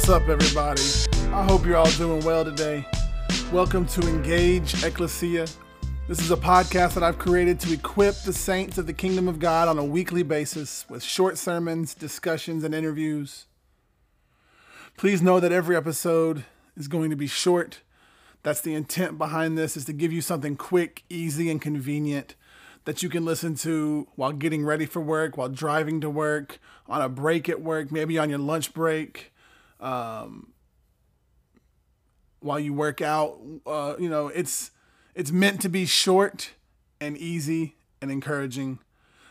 What's up, everybody? I hope you're all doing well today. Welcome to Engage Ecclesia. This is a podcast that I've created to equip the saints of the kingdom of God on a weekly basis with short sermons, discussions, and interviews. Please know that every episode is going to be short. That's the intent behind this is to give you something quick, easy, and convenient that you can listen to while getting ready for work, while driving to work, on a break at work, maybe on your lunch break, um, while you work out. Uh, you know, it's it's meant to be short and easy and encouraging.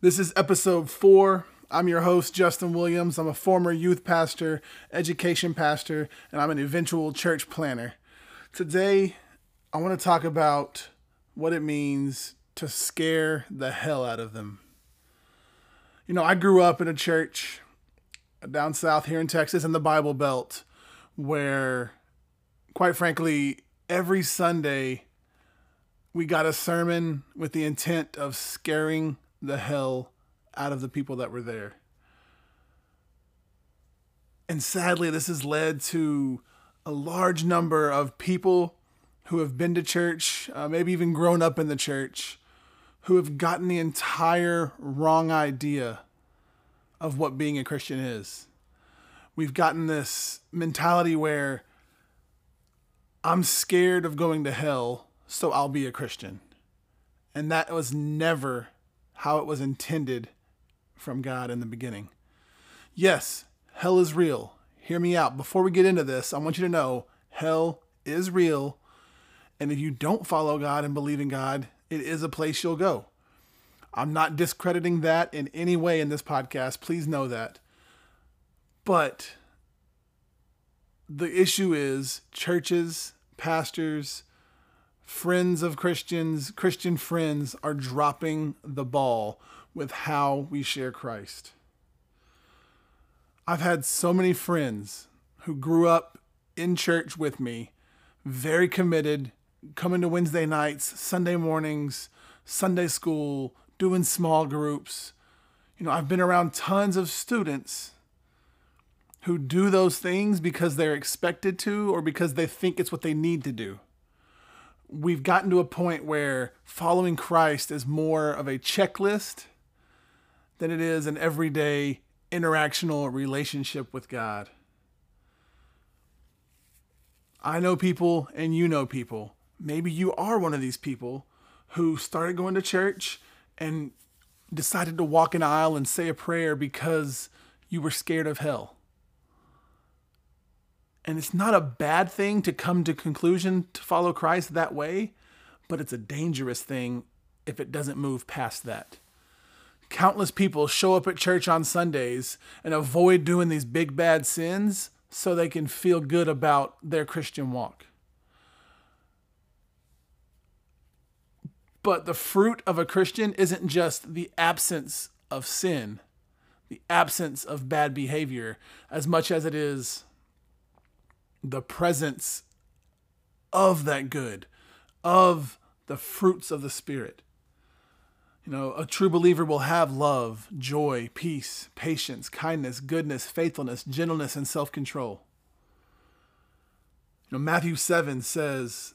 This is episode four. I'm your host, Justin Williams. I'm a former youth pastor, education pastor, and I'm an eventual church planter. Today, I want to talk about what it means to scare the hell out of them. You know, I grew up in a church down south here in Texas in the Bible Belt where, quite frankly, every Sunday we got a sermon with the intent of scaring the hell out of the people that were there. And sadly, this has led to a large number of people who have been to church, uh, maybe even grown up in the church, who have gotten the entire wrong idea of what being a Christian is. We've gotten this mentality where I'm scared of going to hell, so I'll be a Christian. And that was never how it was intended from God in the beginning. Yes, hell is real. Hear me out. Before we get into this, I want you to know hell is real. And if you don't follow God and believe in God, it is a place you'll go. I'm not discrediting that in any way in this podcast. Please know that. But the issue is churches, pastors, friends of Christians, Christian friends are dropping the ball with how we share Christ. I've had so many friends who grew up in church with me, very committed, coming to Wednesday nights, Sunday mornings, Sunday school, doing small groups. You know, I've been around tons of students who do those things because they're expected to or because they think it's what they need to do. We've gotten to a point where following Christ is more of a checklist than it is an everyday interactional relationship with God. I know people and you know people maybe you are one of these people who started going to church and decided to walk an aisle and say a prayer because you were scared of hell. And it's not a bad thing to come to conclusion to follow Christ that way, but it's a dangerous thing if it doesn't move past that. Countless people show up at church on Sundays and avoid doing these big bad sins so they can feel good about their Christian walk. But the fruit of a Christian isn't just the absence of sin, the absence of bad behavior, as much as it is the presence of that good, of the fruits of the Spirit. You know, a true believer will have love, joy, peace, patience, kindness, goodness, faithfulness, gentleness, and self control. You know, Matthew 7 says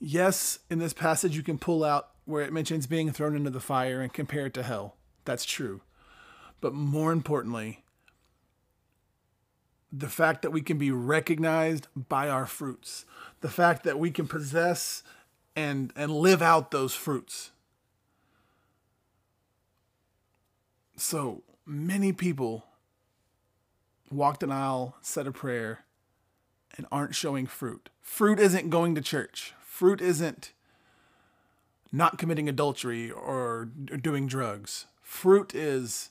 Yes, in this passage you can pull out where it mentions being thrown into the fire and compare it to hell. That's true. But more importantly, the fact that we can be recognized by our fruits, the fact that we can possess and, and live out those fruits. So many people walked an aisle, said a prayer, and aren't showing fruit. Fruit isn't going to church. Fruit isn't not committing adultery or doing drugs. Fruit is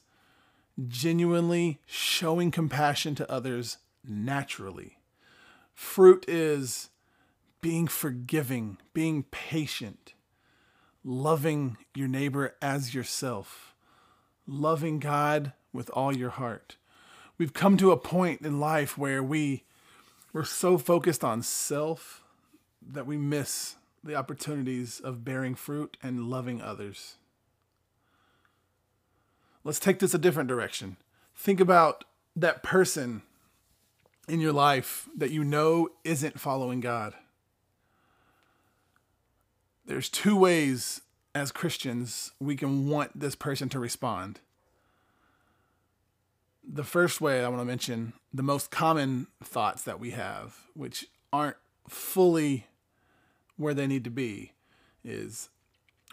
genuinely showing compassion to others naturally. Fruit is being forgiving, being patient, loving your neighbor as yourself, loving God with all your heart. We've come to a point in life where we we're so focused on self that we miss the opportunities of bearing fruit and loving others. Let's take this a different direction. Think about that person in your life that you know isn't following God. There's two ways as Christians we can want this person to respond. The first way I want to mention the most common thoughts that we have, which aren't fully where they need to be, is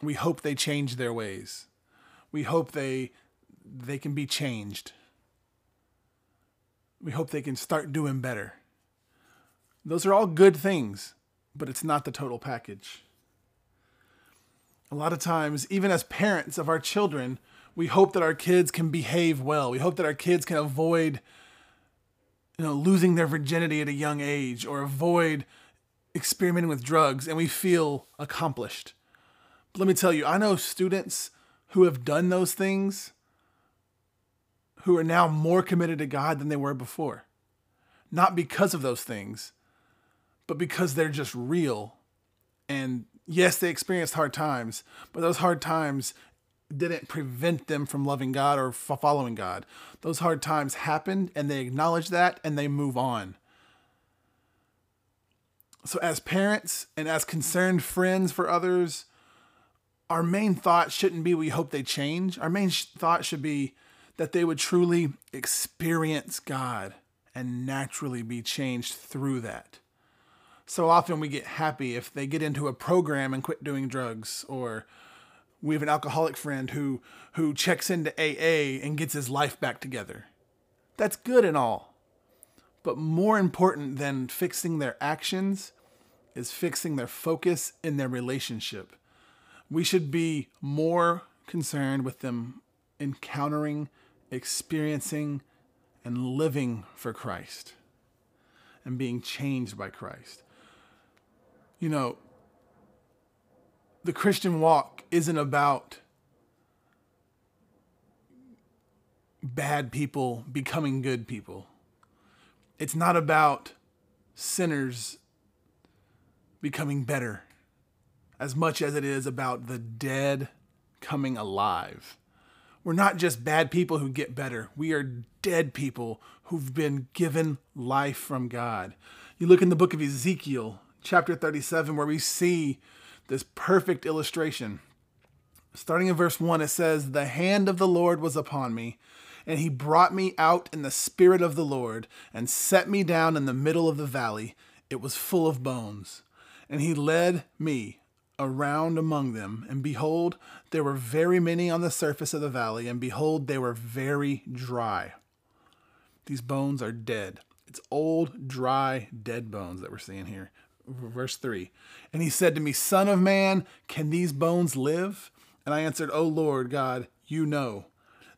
we hope they change their ways. We hope they they can be changed. We hope they can start doing better. Those are all good things, but it's not the total package. A lot of times, even as parents of our children, we hope that our kids can behave well. We hope that our kids can avoid you know losing their virginity at a young age or avoid experimenting with drugs and we feel accomplished. But let me tell you, I know students who have done those things who are now more committed to God than they were before. Not because of those things, but because they're just real. And yes, they experienced hard times, but those hard times didn't prevent them from loving God or following God. Those hard times happened and they acknowledge that and they move on. So, as parents and as concerned friends for others, our main thought shouldn't be we hope they change. Our main thought should be that they would truly experience God and naturally be changed through that. So often we get happy if they get into a program and quit doing drugs, or we have an alcoholic friend who who checks into AA and gets his life back together. That's good and all. But more important than fixing their actions is fixing their focus in their relationship. We should be more concerned with them encountering experiencing and living for Christ and being changed by Christ. You know, the Christian walk isn't about bad people becoming good people. It's not about sinners becoming better as much as it is about the dead coming alive. We're not just bad people who get better. We are dead people who've been given life from God. You look in the book of Ezekiel, chapter 37, where we see this perfect illustration. Starting in verse 1, it says, The hand of the Lord was upon me, and he brought me out in the spirit of the Lord, and set me down in the middle of the valley. It was full of bones. And he led me around among them, and behold, there were very many on the surface of the valley, and behold, they were very dry. These bones are dead. It's old, dry, dead bones that we're seeing here. Verse 3 And he said to me, Son of man, can these bones live? And I answered, O Lord God, you know.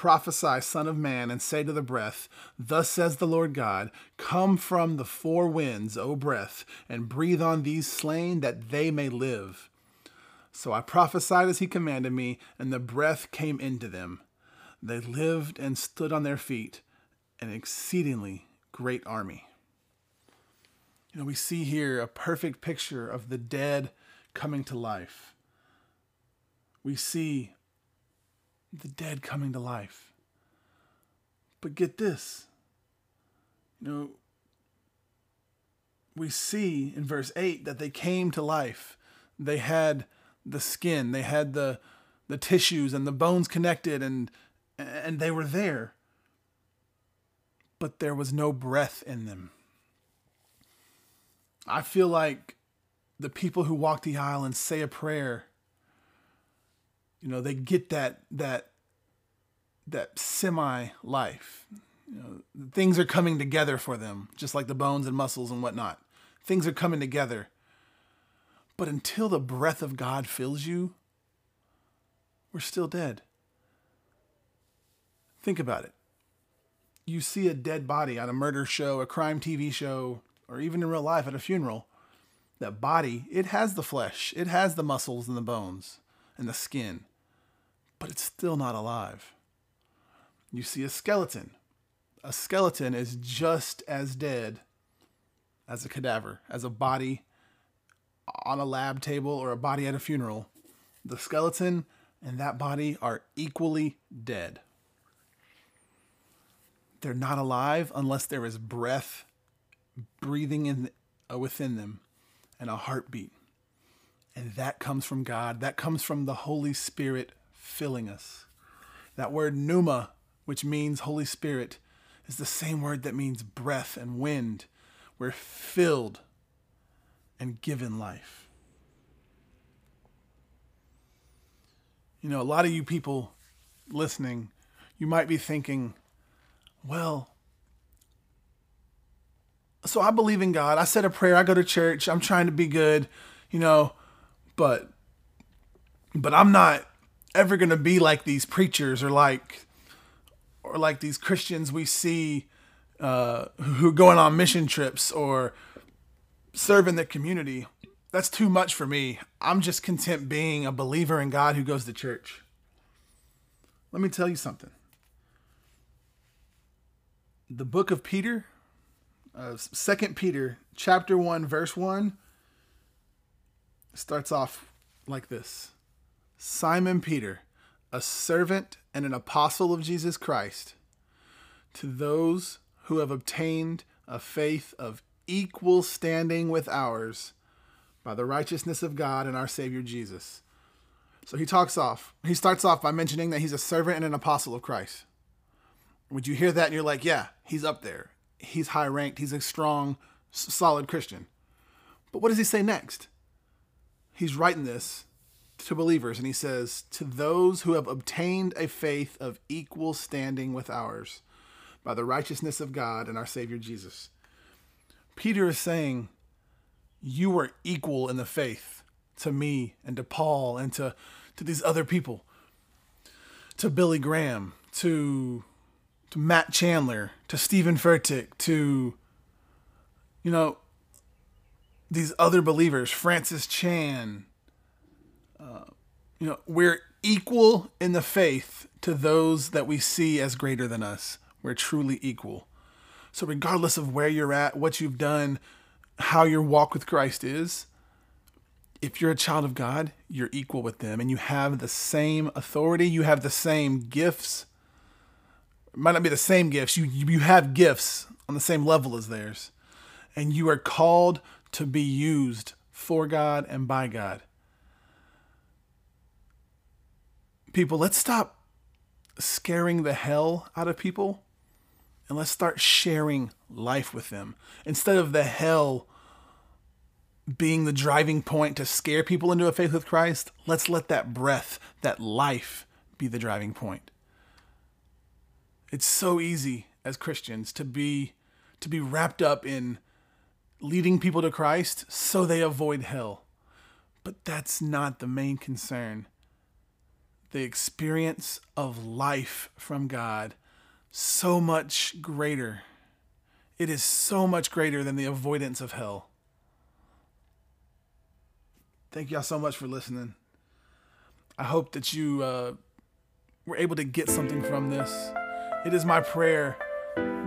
Prophesy, Son of Man, and say to the breath, Thus says the Lord God, Come from the four winds, O breath, and breathe on these slain, that they may live. So I prophesied as he commanded me, and the breath came into them. They lived and stood on their feet, an exceedingly great army. You know, we see here a perfect picture of the dead coming to life. We see the dead coming to life. But get this You know, we see in verse 8 that they came to life. They had the skin, they had the the tissues and the bones connected and and they were there. But there was no breath in them. I feel like the people who walk the aisle and say a prayer, you know, they get that that that semi life. You know, things are coming together for them, just like the bones and muscles and whatnot. Things are coming together. But until the breath of God fills you, we're still dead. Think about it. You see a dead body on a murder show, a crime TV show, or even in real life at a funeral. That body, it has the flesh, it has the muscles and the bones and the skin, but it's still not alive. You see a skeleton. A skeleton is just as dead as a cadaver, as a body on a lab table or a body at a funeral. The skeleton and that body are equally dead. They're not alive unless there is breath breathing in uh, within them and a heartbeat. And that comes from God. That comes from the Holy Spirit filling us. That word pneuma, which means Holy Spirit, is the same word that means breath and wind. We're filled and given life. You know, a lot of you people listening, you might be thinking, well, so I believe in God. I said a prayer. I go to church. I'm trying to be good, you know, but but I'm not ever going to be like these preachers or like or like these Christians we see uh, who are going on mission trips or serving the community. That's too much for me. I'm just content being a believer in God who goes to church. Let me tell you something. The book of Peter, uh, Second Peter, chapter one, verse one, starts off like this: Simon Peter, a servant and an apostle of Jesus Christ, to those who have obtained a faith of equal standing with ours by the righteousness of God and our Savior Jesus. So he talks off. He starts off by mentioning that he's a servant and an apostle of Christ. Would you hear that and you're like, yeah, he's up there. He's high ranked. He's a strong, solid Christian. But what does he say next? He's writing this to believers and he says, To those who have obtained a faith of equal standing with ours by the righteousness of God and our Savior Jesus. Peter is saying, You are equal in the faith to me and to Paul and to, to these other people, to Billy Graham, to, to Matt Chandler, to Steven Furtick, to, you know, these other believers, Francis Chan. Uh, you know, we're equal in the faith to those that we see as greater than us. We're truly equal. So, regardless of where you're at, what you've done, how your walk with Christ is, if you're a child of God, you're equal with them and you have the same authority, you have the same gifts. It might not be the same gifts, you, you have gifts on the same level as theirs. And you are called to be used for God and by God. People, let's stop scaring the hell out of people and let's start sharing life with them instead of the hell being the driving point to scare people into a faith with Christ. Let's let that breath, that life, be the driving point. It's so easy as Christians to be to be wrapped up in leading people to Christ so they avoid hell. But that's not the main concern. The experience of life from God so much greater. It is so much greater than the avoidance of hell. Thank y'all so much for listening. I hope that you uh, were able to get something from this. It is my prayer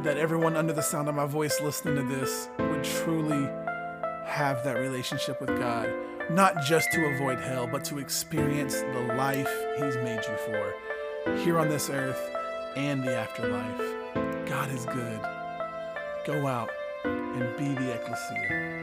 that everyone under the sound of my voice listening to this would truly have that relationship with God, not just to avoid hell, but to experience the life He's made you for here on this earth and the afterlife. God is good. Go out and be the ecclesia.